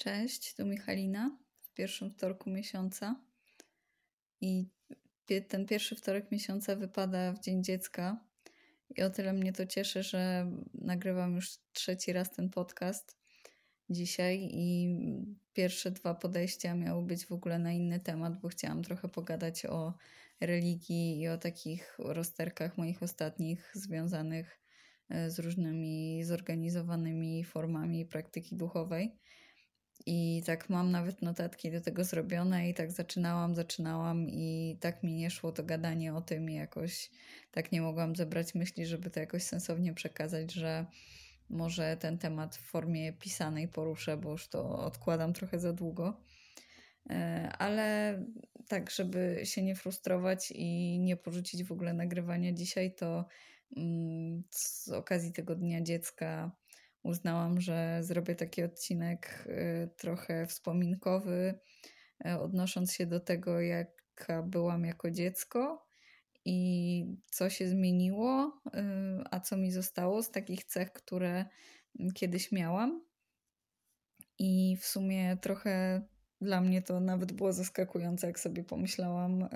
Cześć, tu Michalina w pierwszym wtorku miesiąca. I ten pierwszy wtorek miesiąca wypada w Dzień Dziecka. I o tyle mnie to cieszy, że nagrywam już trzeci raz ten podcast dzisiaj. I pierwsze dwa podejścia miały być w ogóle na inny temat, bo chciałam trochę pogadać o religii i o takich rozterkach moich ostatnich związanych e, z różnymi zorganizowanymi formami praktyki duchowej. I tak mam nawet notatki do tego zrobione i tak zaczynałam, zaczynałam i tak mi nie szło to gadanie o tym i jakoś tak nie mogłam zebrać myśli, żeby to jakoś sensownie przekazać, że może ten temat w formie pisanej poruszę, bo już to odkładam trochę za długo. E, ale tak, żeby się nie frustrować i nie porzucić w ogóle nagrywania dzisiaj, to mm, z okazji tego Dnia Dziecka uznałam, że zrobię taki odcinek y, trochę wspominkowy, y, odnosząc się do tego, jaka byłam jako dziecko i co się zmieniło, y, a co mi zostało z takich cech, które kiedyś miałam. I w sumie trochę dla mnie to nawet było zaskakujące, jak sobie pomyślałam,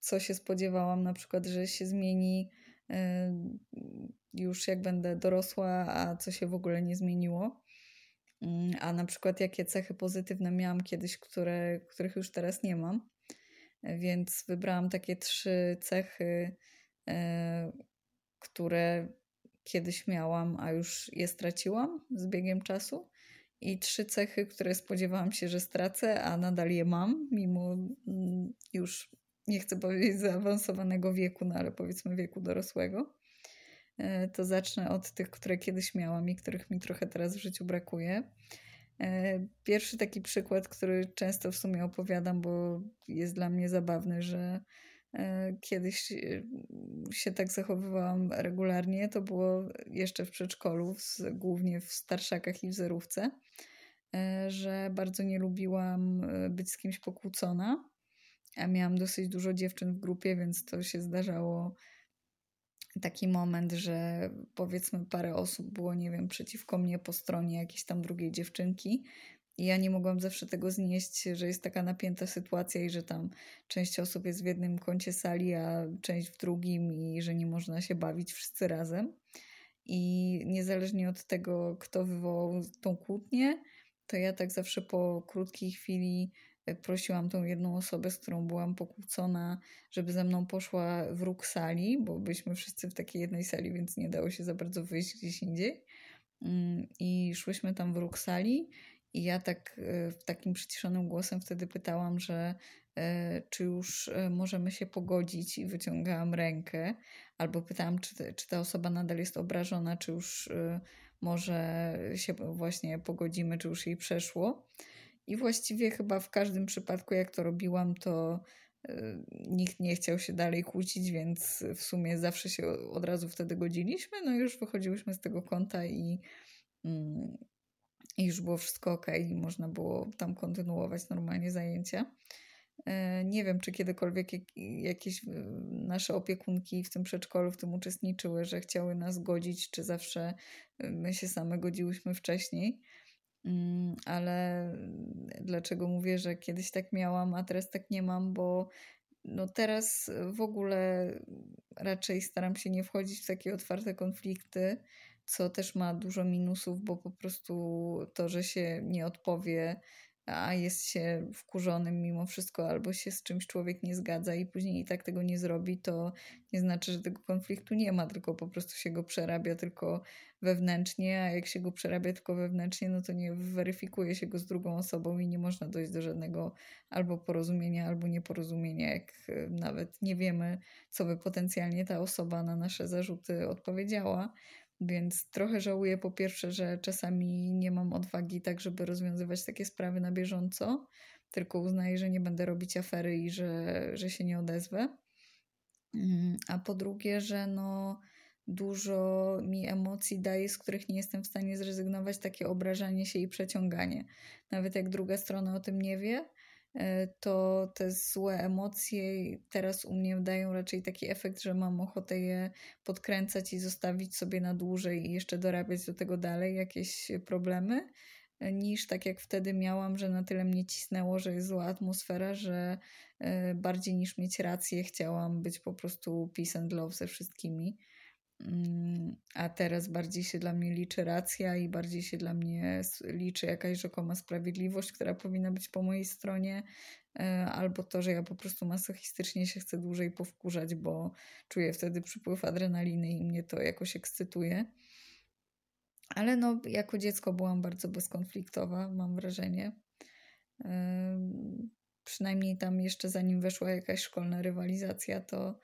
co się spodziewałam, na przykład, że się zmieni już jak będę dorosła, a co się w ogóle nie zmieniło. Mm, a na przykład jakie cechy pozytywne miałam kiedyś, które, których już teraz nie mam. Więc wybrałam takie trzy cechy, e, które kiedyś miałam, a już je straciłam z biegiem czasu. I trzy cechy, które spodziewałam się, że stracę, a nadal je mam, mimo mm, już nie chcę powiedzieć zaawansowanego wieku, no ale powiedzmy wieku dorosłego. E, to zacznę od tych, które kiedyś miałam i których mi trochę teraz w życiu brakuje. E, pierwszy taki przykład, który często w sumie opowiadam, bo jest dla mnie zabawny, że e, kiedyś się tak zachowywałam regularnie, to było jeszcze w przedszkolu, głównie w starszakach i w zerówce, że bardzo nie lubiłam być z kimś pokłócona, a miałam dosyć dużo dziewczyn w grupie, więc to się zdarzało taki moment, że powiedzmy parę osób było, nie wiem, przeciwko mnie po stronie jakiejś tam drugiej dziewczynki. I ja nie mogłam zawsze tego znieść, że jest taka napięta sytuacja i że tam część osób jest w jednym kącie sali, a część w drugim i że nie można się bawić wszyscy razem. I niezależnie od tego, kto wywołał tą kłótnię, to ja tak zawsze po krótkiej chwili prosiłam tą jedną osobę, z którą byłam pokłócona, żeby ze mną poszła w róg sali, bo byliśmy wszyscy w takiej jednej sali, więc nie dało się za bardzo wyjść gdzieś indziej. Mm, I szłyśmy tam w róg sali i ja tak e, takim przyciszonym głosem wtedy pytałam, że e, czy już e, możemy się pogodzić i wyciągałam rękę, albo pytałam, czy, czy ta osoba nadal jest obrażona, czy już może się właśnie pogodzimy, czy już jej przeszło. I właściwie chyba w każdym przypadku, jak to robiłam, to y, nikt nie chciał się dalej kłócić, więc w sumie zawsze się od razu wtedy godziliśmy. No i już wychodziłyśmy z tego kąta i, mm, i już było wszystko ok, i można było tam kontynuować normalnie zajęcia. E, nie wiem, czy kiedykolwiek jakieś y, nasze opiekunki w tym przedszkolu w tym uczestniczyły, że chciały nas godzić, czy zawsze my się same godziłyśmy wcześniej. Mm, ale dlaczego mówię, że kiedyś tak miałam, a teraz tak nie mam, bo no teraz w ogóle raczej staram się nie wchodzić w takie otwarte konflikty, co też ma dużo minusów, bo po prostu to, że się nie odpowie a jest się wkurzonym mimo wszystko, albo się z czymś człowiek nie zgadza i później i tak tego nie zrobi, to nie znaczy, że tego konfliktu nie ma, tylko po prostu się go przerabia tylko wewnętrznie, a jak się go przerabia tylko wewnętrznie, no to nie weryfikuje się go z drugą osobą i nie można dojść do żadnego albo porozumienia, albo nieporozumienia, jak e, nawet nie wiemy, co by potencjalnie ta osoba na nasze zarzuty odpowiedziała. Więc trochę żałuję po pierwsze, że czasami nie mam odwagi tak, żeby rozwiązywać takie sprawy na bieżąco, tylko uznaję, że nie będę robić afery i że, że się nie odezwę. Mm, a po drugie, że no dużo mi emocji daje, z których nie jestem w stanie zrezygnować, takie obrażanie się i przeciąganie. Nawet jak druga strona o tym nie wie, to te złe emocje teraz u mnie dają raczej taki efekt, że mam ochotę je podkręcać i zostawić sobie na dłużej i jeszcze dorabiać do tego dalej jakieś problemy, niż tak jak wtedy miałam, że na tyle mnie cisnęło, że jest zła atmosfera, że bardziej niż mieć rację, chciałam być po prostu peace and love ze wszystkimi. Mm, a teraz bardziej się dla mnie liczy racja i bardziej się dla mnie liczy jakaś rzekoma sprawiedliwość, która powinna być po mojej stronie, e, albo to, że ja po prostu masochistycznie się chcę dłużej powkurzać, bo czuję wtedy przypływ adrenaliny i mnie to jakoś ekscytuje. Ale no, jako dziecko byłam bardzo bezkonfliktowa, mam wrażenie. Przynajmniej tam jeszcze zanim weszła jakaś szkolna rywalizacja, to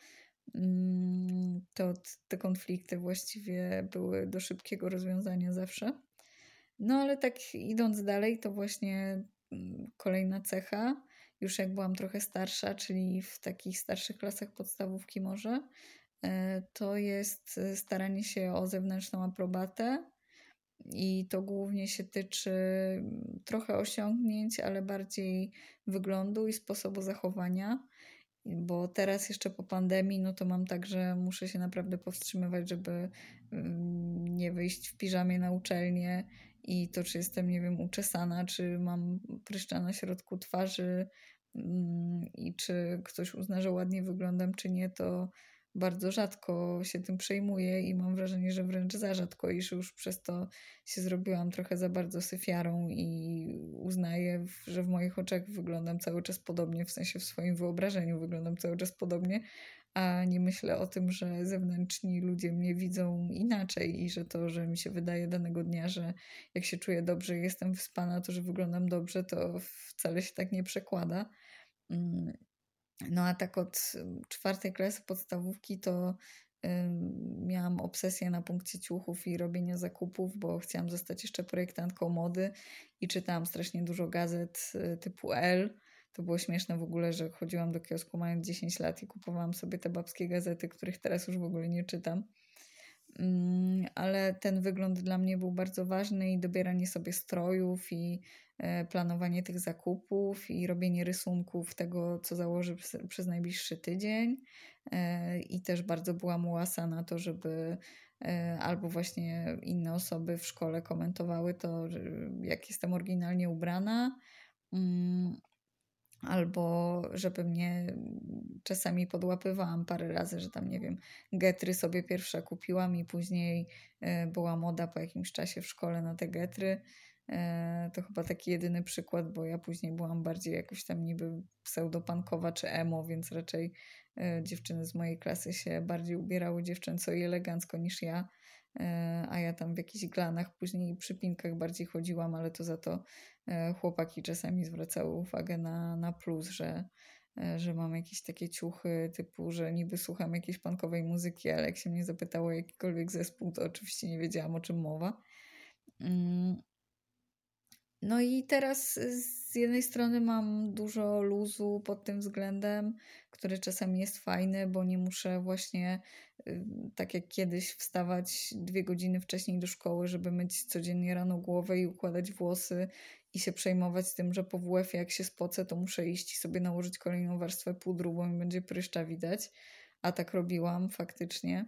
to te konflikty właściwie były do szybkiego rozwiązania zawsze. No ale tak idąc dalej, to właśnie mm, kolejna cecha, już jak byłam trochę starsza, czyli w takich starszych klasach podstawówki może, e, to jest staranie się o zewnętrzną aprobatę. I to głównie się tyczy mm, trochę osiągnięć, ale bardziej wyglądu i sposobu zachowania bo teraz jeszcze po pandemii, no to mam tak, że muszę się naprawdę powstrzymywać, żeby mm, nie wyjść w piżamie na uczelnię i to, czy jestem, nie wiem, uczesana, czy mam pryszcza na środku twarzy mm, i czy ktoś uzna, że ładnie wyglądam, czy nie, to bardzo rzadko się tym przejmuję i mam wrażenie, że wręcz za rzadko, iż już przez to się zrobiłam trochę za bardzo syfiarą i uznaję, że w moich oczach wyglądam cały czas podobnie, w sensie w swoim wyobrażeniu wyglądam cały czas podobnie, a nie myślę o tym, że zewnętrzni ludzie mnie widzą inaczej i że to, że mi się wydaje danego dnia, że jak się czuję dobrze jestem wyspana, to że wyglądam dobrze, to wcale się tak nie przekłada. No a tak od czwartej klasy podstawówki to miałam obsesję na punkcie ciuchów i robienia zakupów, bo chciałam zostać jeszcze projektantką mody i czytałam strasznie dużo gazet y, typu L. To było śmieszne w ogóle, że chodziłam do kiosku mając 10 lat i kupowałam sobie te babskie gazety, których teraz już w ogóle nie czytam. Mm, ale ten wygląd dla mnie był bardzo ważny i dobieranie sobie strojów i e, planowanie tych zakupów i robienie rysunków tego, co założy przez najbliższy tydzień. E, I też bardzo byłam łasa na to, żeby e, albo właśnie inne osoby w szkole komentowały to, jak jestem oryginalnie ubrana, mm, albo żeby mnie czasami podłapywałam parę razy, że tam nie wiem, getry sobie pierwsza kupiłam i później e, była moda po jakimś czasie w szkole na te getry. E, to chyba taki jedyny przykład, bo ja później byłam bardziej jakoś tam niby pseudopankowa czy emo, więc raczej e, dziewczyny z mojej klasy się bardziej ubierały dziewczęco i elegancko niż ja. E, a ja tam w jakichś glanach, później przy pinkach bardziej chodziłam, ale to za to e, chłopaki czasami zwracały uwagę na, na plus, że, e, że mam jakieś takie ciuchy typu, że niby słucham jakiejś punkowej muzyki, ale jak się mnie zapytało jakikolwiek zespół, to oczywiście nie wiedziałam o czym mowa. No i teraz z jednej strony mam dużo luzu pod tym względem, który czasami jest fajny, bo nie muszę właśnie y, tak jak kiedyś wstawać dwie godziny wcześniej do szkoły, żeby myć codziennie rano głowę i układać włosy i się przejmować tym, że po WF jak się spocę, to muszę iść i sobie nałożyć kolejną warstwę pudru, bo mi będzie pryszcza widać. A tak robiłam faktycznie.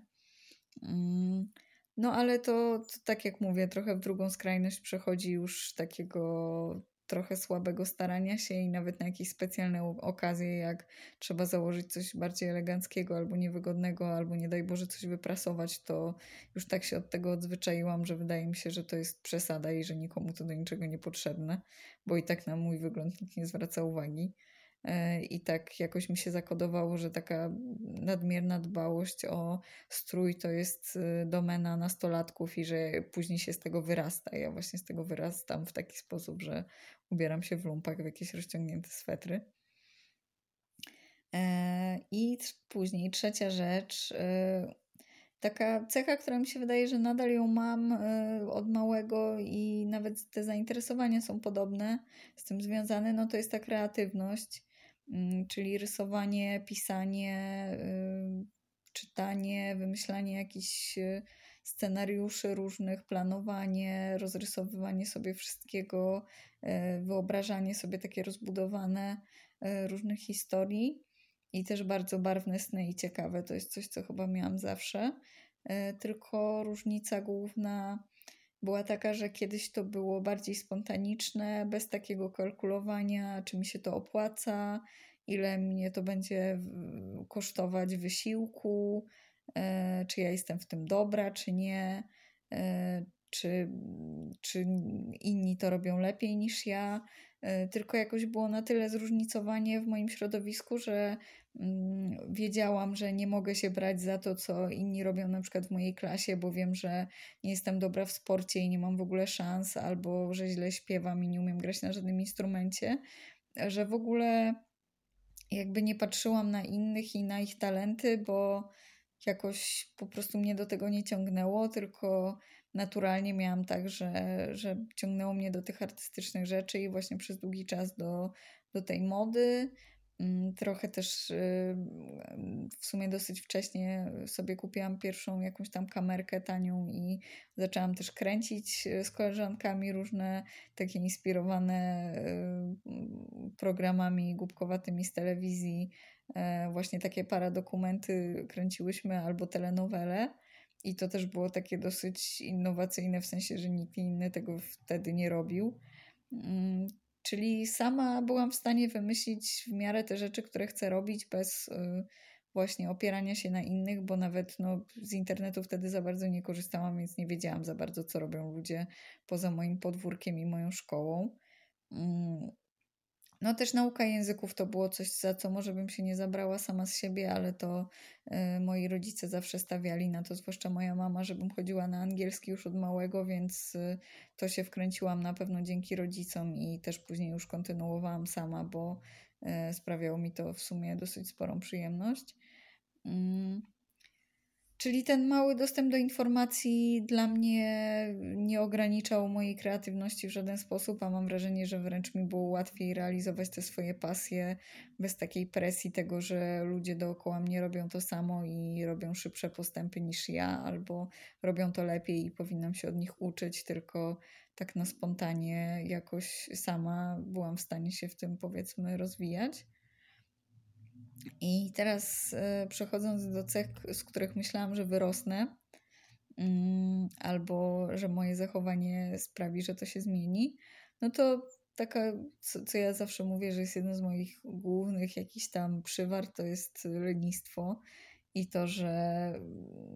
Mm. No ale to, to, tak jak mówię, trochę w drugą skrajność przechodzi już takiego trochę słabego starania się i nawet na jakieś specjalne okazje, jak trzeba założyć coś bardziej eleganckiego albo niewygodnego, albo nie daj Boże coś wyprasować, to już tak się od tego odzwyczaiłam, że wydaje mi się, że to jest przesada i że nikomu to do niczego niepotrzebne, bo i tak na mój wygląd nikt nie zwraca uwagi. E, I tak jakoś mi się zakodowało, że taka nadmierna dbałość o strój to jest y, domena nastolatków i że później się z tego wyrasta. Ja właśnie z tego wyrastam w taki sposób, że ubieram się w lumpach, w jakieś rozciągnięte swetry. E, I później trzecia rzecz, taka cecha, która mi się wydaje, że nadal ją mam od małego i nawet te zainteresowania są podobne z tym związane, no to jest ta kreatywność. Mm, czyli rysowanie, pisanie, y, czytanie, wymyślanie jakichś y, scenariuszy różnych, planowanie, rozrysowywanie sobie wszystkiego, y, wyobrażanie sobie takie rozbudowane różnych historii i też bardzo barwne sny i ciekawe. To jest coś, co chyba miałam zawsze. Tylko różnica główna była taka, że kiedyś to było bardziej spontaniczne, bez takiego kalkulowania, czy mi się to opłaca, ile mnie to będzie kosztować wysiłku, e, czy ja jestem w tym dobra, czy nie, e, czy, czy inni to robią lepiej niż ja. E, tylko jakoś było na tyle zróżnicowanie w moim środowisku, że mm, wiedziałam, że nie mogę się brać za to, co inni robią na przykład w mojej klasie, bo wiem, że nie jestem dobra w sporcie i nie mam w ogóle szans, albo że źle śpiewam i nie umiem grać na żadnym instrumencie, że w ogóle jakby nie patrzyłam na innych i na ich talenty, bo jakoś po prostu mnie do tego nie ciągnęło, tylko naturalnie miałam tak, że, że ciągnęło mnie do tych artystycznych rzeczy i właśnie przez długi czas do, do tej mody. Mm, trochę też y, w sumie dosyć wcześnie sobie kupiłam pierwszą jakąś tam kamerkę tanią i zaczęłam też kręcić z koleżankami różne takie inspirowane y, programami głupkowatymi z telewizji. E, właśnie takie paradokumenty kręciłyśmy albo telenowele. I to też było takie dosyć innowacyjne, w sensie, że nikt inny tego wtedy nie robił. Mm, czyli sama byłam w stanie wymyślić w miarę te rzeczy, które chcę robić, bez y, właśnie opierania się na innych, bo nawet no, z internetu wtedy za bardzo nie korzystałam, więc nie wiedziałam za bardzo, co robią ludzie poza moim podwórkiem i moją szkołą. No też nauka języków to było coś, za co może bym się nie zabrała sama z siebie, ale to y, moi rodzice zawsze stawiali na to, zwłaszcza moja mama, żebym chodziła na angielski już od małego, więc y, to się wkręciłam na pewno dzięki rodzicom i też później już kontynuowałam sama, bo y, sprawiało mi to w sumie dosyć sporą przyjemność. Mm. Czyli ten mały dostęp do informacji dla mnie nie ograniczał mojej kreatywności w żaden sposób, a mam wrażenie, że wręcz mi było łatwiej realizować te swoje pasje bez takiej presji tego, że ludzie dookoła mnie robią to samo i robią szybsze postępy niż ja, albo robią to lepiej i powinnam się od nich uczyć, tylko tak na spontanie jakoś sama byłam w stanie się w tym powiedzmy rozwijać. I teraz e, przechodząc do cech, z których myślałam, że wyrosnę, mm, albo że moje zachowanie sprawi, że to się zmieni, no to taka, co, co ja zawsze mówię, że jest jedno z moich głównych jakichś tam przywar, to jest lenistwo. I to, że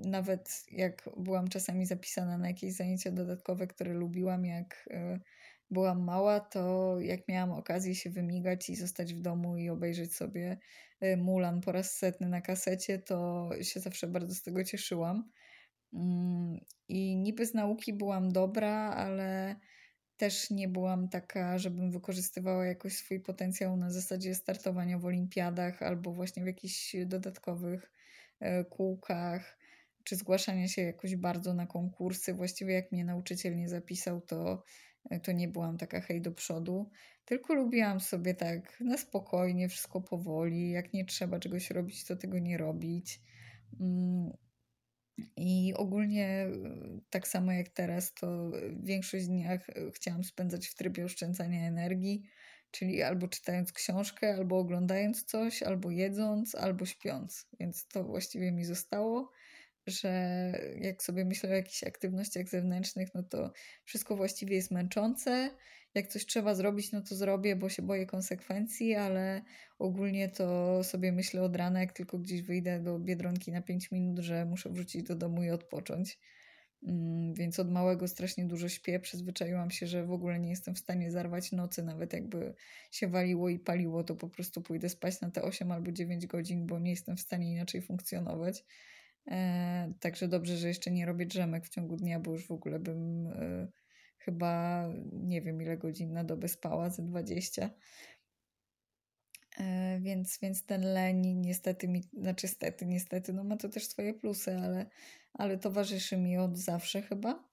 nawet jak byłam czasami zapisana na jakieś zajęcia dodatkowe, które lubiłam, jak e, byłam mała, to jak miałam okazję się wymigać i zostać w domu i obejrzeć sobie y, Mulan po raz setny na kasecie, to się zawsze bardzo z tego cieszyłam. Mm, I niby z nauki byłam dobra, ale też nie byłam taka, żebym wykorzystywała jakoś swój potencjał na zasadzie startowania w olimpiadach albo właśnie w jakichś dodatkowych y, kółkach, czy zgłaszania się jakoś bardzo na konkursy. Właściwie jak mnie nauczyciel nie zapisał, to to nie byłam taka hej do przodu, tylko lubiłam sobie tak na spokojnie, wszystko powoli. Jak nie trzeba czegoś robić, to tego nie robić. Mm, I ogólnie e, tak samo jak teraz, to większość dnia chciałam spędzać w trybie oszczędzania energii, czyli albo czytając książkę, albo oglądając coś, albo jedząc, albo śpiąc. Więc to właściwie mi zostało że jak sobie myślę o jakichś aktywnościach zewnętrznych, no to wszystko właściwie jest męczące. Jak coś trzeba zrobić, no to zrobię, bo się boję konsekwencji, ale ogólnie to sobie myślę od rana, jak tylko gdzieś wyjdę do biedronki na 5 minut, że muszę wrócić do domu i odpocząć. Mm, więc od małego strasznie dużo śpię. Przyzwyczaiłam się, że w ogóle nie jestem w stanie zarwać nocy, nawet jakby się waliło i paliło, to po prostu pójdę spać na te 8 albo 9 godzin, bo nie jestem w stanie inaczej funkcjonować. E, także dobrze, że jeszcze nie robię drzemek w ciągu dnia, bo już w ogóle bym e, chyba nie wiem ile godzin na dobę spała, ze 20. E, więc, więc ten leń niestety mi, znaczy stety, niestety, no ma to też swoje plusy, ale, ale towarzyszy mi od zawsze chyba.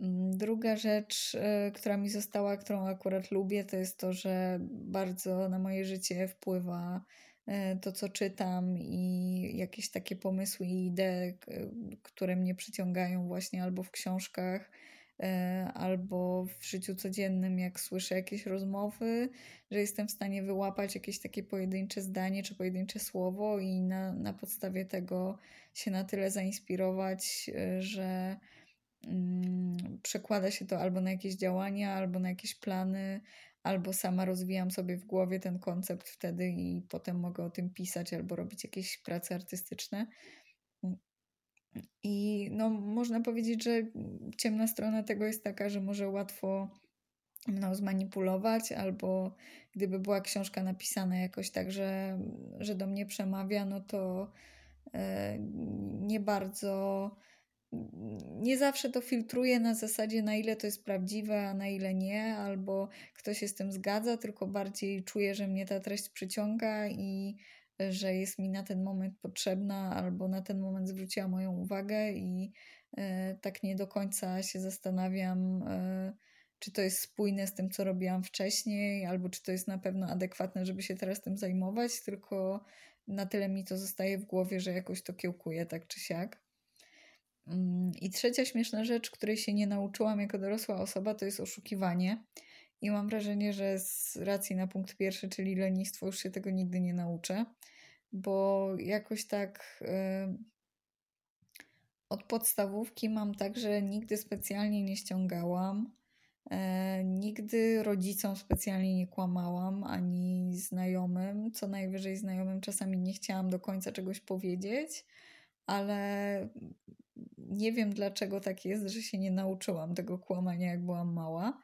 Mm, druga rzecz, która mi została, którą akurat lubię, to jest to, że bardzo na moje życie wpływa to, co czytam i jakieś takie pomysły i idee, które mnie przyciągają właśnie albo w książkach, e, albo w życiu codziennym, jak słyszę jakieś rozmowy, że jestem w stanie wyłapać jakieś takie pojedyncze zdanie czy pojedyncze słowo i na, na podstawie tego się na tyle zainspirować, e, że mm, przekłada się to albo na jakieś działania, albo na jakieś plany, albo sama rozwijam sobie w głowie ten koncept wtedy i potem mogę o tym pisać albo robić jakieś prace artystyczne. I no, można powiedzieć, że ciemna strona tego jest taka, że może łatwo mną zmanipulować, albo gdyby była książka napisana jakoś tak, że, że do mnie przemawia, no to e, nie bardzo, nie zawsze to filtruję na zasadzie, na ile to jest prawdziwe, a na ile nie, albo ktoś się z tym zgadza, tylko bardziej czuję, że mnie ta treść przyciąga i że jest mi na ten moment potrzebna, albo na ten moment zwróciła moją uwagę, i e, tak nie do końca się zastanawiam e, czy to jest spójne z tym, co robiłam wcześniej, albo czy to jest na pewno adekwatne, żeby się teraz tym zajmować, tylko na tyle mi to zostaje w głowie, że jakoś to kiełkuje tak czy siak. Mm, I trzecia śmieszna rzecz, której się nie nauczyłam jako dorosła osoba, to jest oszukiwanie. I mam wrażenie, że z racji na punkt pierwszy, czyli lenistwo, już się tego nigdy nie nauczę, bo jakoś tak. Yy, od podstawówki mam tak, że nigdy specjalnie nie ściągałam E, nigdy rodzicom specjalnie nie kłamałam, ani znajomym. Co najwyżej znajomym czasami nie chciałam do końca czegoś powiedzieć, ale nie wiem dlaczego tak jest, że się nie nauczyłam tego kłamania, jak byłam mała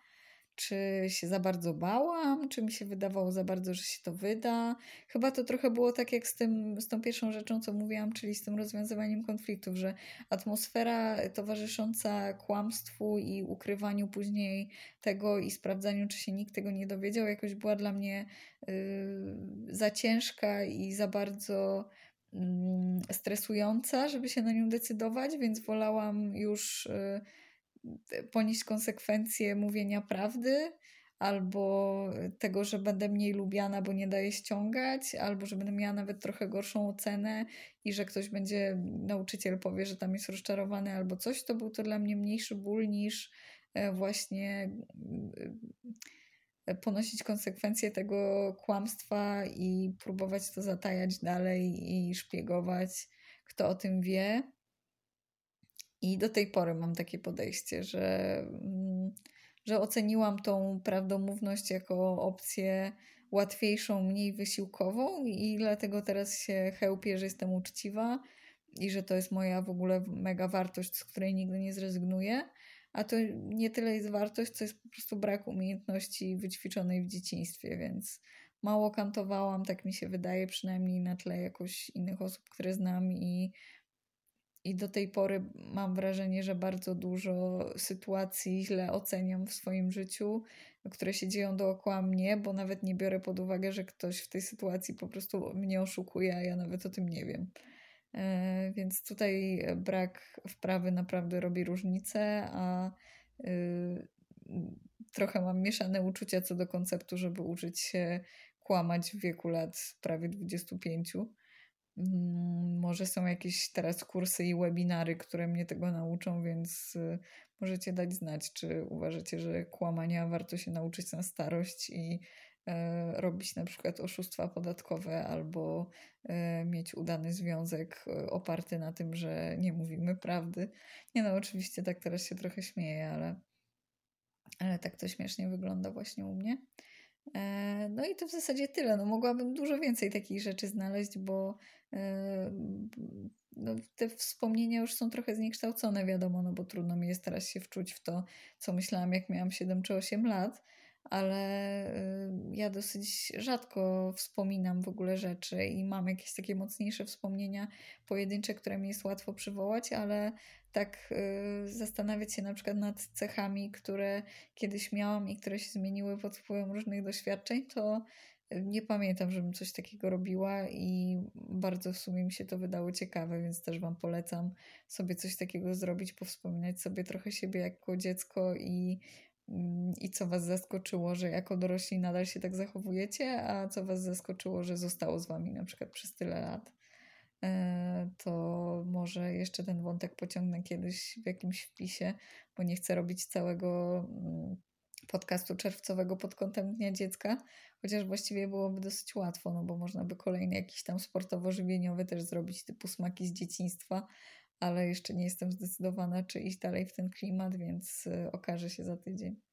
czy się za bardzo bałam, czy mi się wydawało za bardzo, że się to wyda. Chyba to trochę było tak jak z, tym, z tą pierwszą rzeczą, co mówiłam, czyli z tym rozwiązywaniem konfliktów, że atmosfera towarzysząca kłamstwu i ukrywaniu później tego i sprawdzaniu, czy się nikt tego nie dowiedział, jakoś była dla mnie yy, za ciężka i za bardzo stresująca, żeby się na nią decydować, więc wolałam już. Yy, ponieść konsekwencje mówienia prawdy, albo tego, że będę mniej lubiana, bo nie daje ściągać, albo że będę miała nawet trochę gorszą ocenę i że ktoś będzie, nauczyciel powie, że tam jest rozczarowany albo coś, to był to dla mnie mniejszy ból niż e, właśnie e, ponosić konsekwencje tego kłamstwa i próbować to zatajać dalej i szpiegować, kto o tym wie. I do tej pory mam takie podejście, że, mm, że oceniłam tą prawdomówność jako opcję łatwiejszą, mniej wysiłkową i dlatego teraz się chełpię, że jestem uczciwa i że to jest moja w ogóle mega wartość, z której nigdy nie zrezygnuję. A to nie tyle jest wartość, co jest po prostu brak umiejętności wyćwiczonej w dzieciństwie, więc mało kantowałam, tak mi się wydaje, przynajmniej na tle jakoś innych osób, które znam i i do tej pory mam wrażenie, że bardzo dużo sytuacji źle oceniam w swoim życiu, które się dzieją dookoła mnie, bo nawet nie biorę pod uwagę, że ktoś w tej sytuacji po prostu mnie oszukuje, a ja nawet o tym nie wiem. E, więc tutaj brak wprawy naprawdę robi różnicę, a y, trochę mam mieszane uczucia co do konceptu, żeby uczyć się kłamać w wieku lat prawie 25 Mm, może są jakieś teraz kursy i webinary, które mnie tego nauczą, więc y, możecie dać znać, czy uważacie, że kłamania warto się nauczyć na starość i robić na przykład oszustwa podatkowe albo e, mieć udany związek e, oparty na tym, że nie mówimy prawdy. Nie no, oczywiście tak teraz się trochę śmieję, ale, ale tak to śmiesznie wygląda właśnie u mnie. No i to w zasadzie tyle. No mogłabym dużo więcej takich rzeczy znaleźć, bo no, te wspomnienia już są trochę zniekształcone, wiadomo, no bo trudno mi jest teraz się wczuć w to, co myślałam, jak miałam 7 czy 8 lat, ale ja dosyć rzadko wspominam w ogóle rzeczy i mam jakieś takie mocniejsze wspomnienia pojedyncze, które mi jest łatwo przywołać, ale tak zastanawiać się na przykład nad cechami, które kiedyś miałam i które się zmieniły pod wpływem różnych doświadczeń, to nie pamiętam, żebym coś takiego robiła i bardzo w sumie mi się to wydało ciekawe, więc też Wam polecam sobie coś takiego zrobić, powspominać sobie trochę siebie jako dziecko i, i co Was zaskoczyło, że jako dorośli nadal się tak zachowujecie, a co Was zaskoczyło, że zostało z Wami na przykład przez tyle lat. E, to może jeszcze ten wątek pociągnę kiedyś w jakimś wpisie, bo nie chcę robić całego mm, podcastu czerwcowego pod kątem Dnia Dziecka, chociaż właściwie byłoby dosyć łatwo, no bo można by kolejny jakiś tam sportowo-żywieniowy też zrobić, typu smaki z dzieciństwa, ale jeszcze nie jestem zdecydowana, czy iść dalej w ten klimat, więc okaże się za tydzień.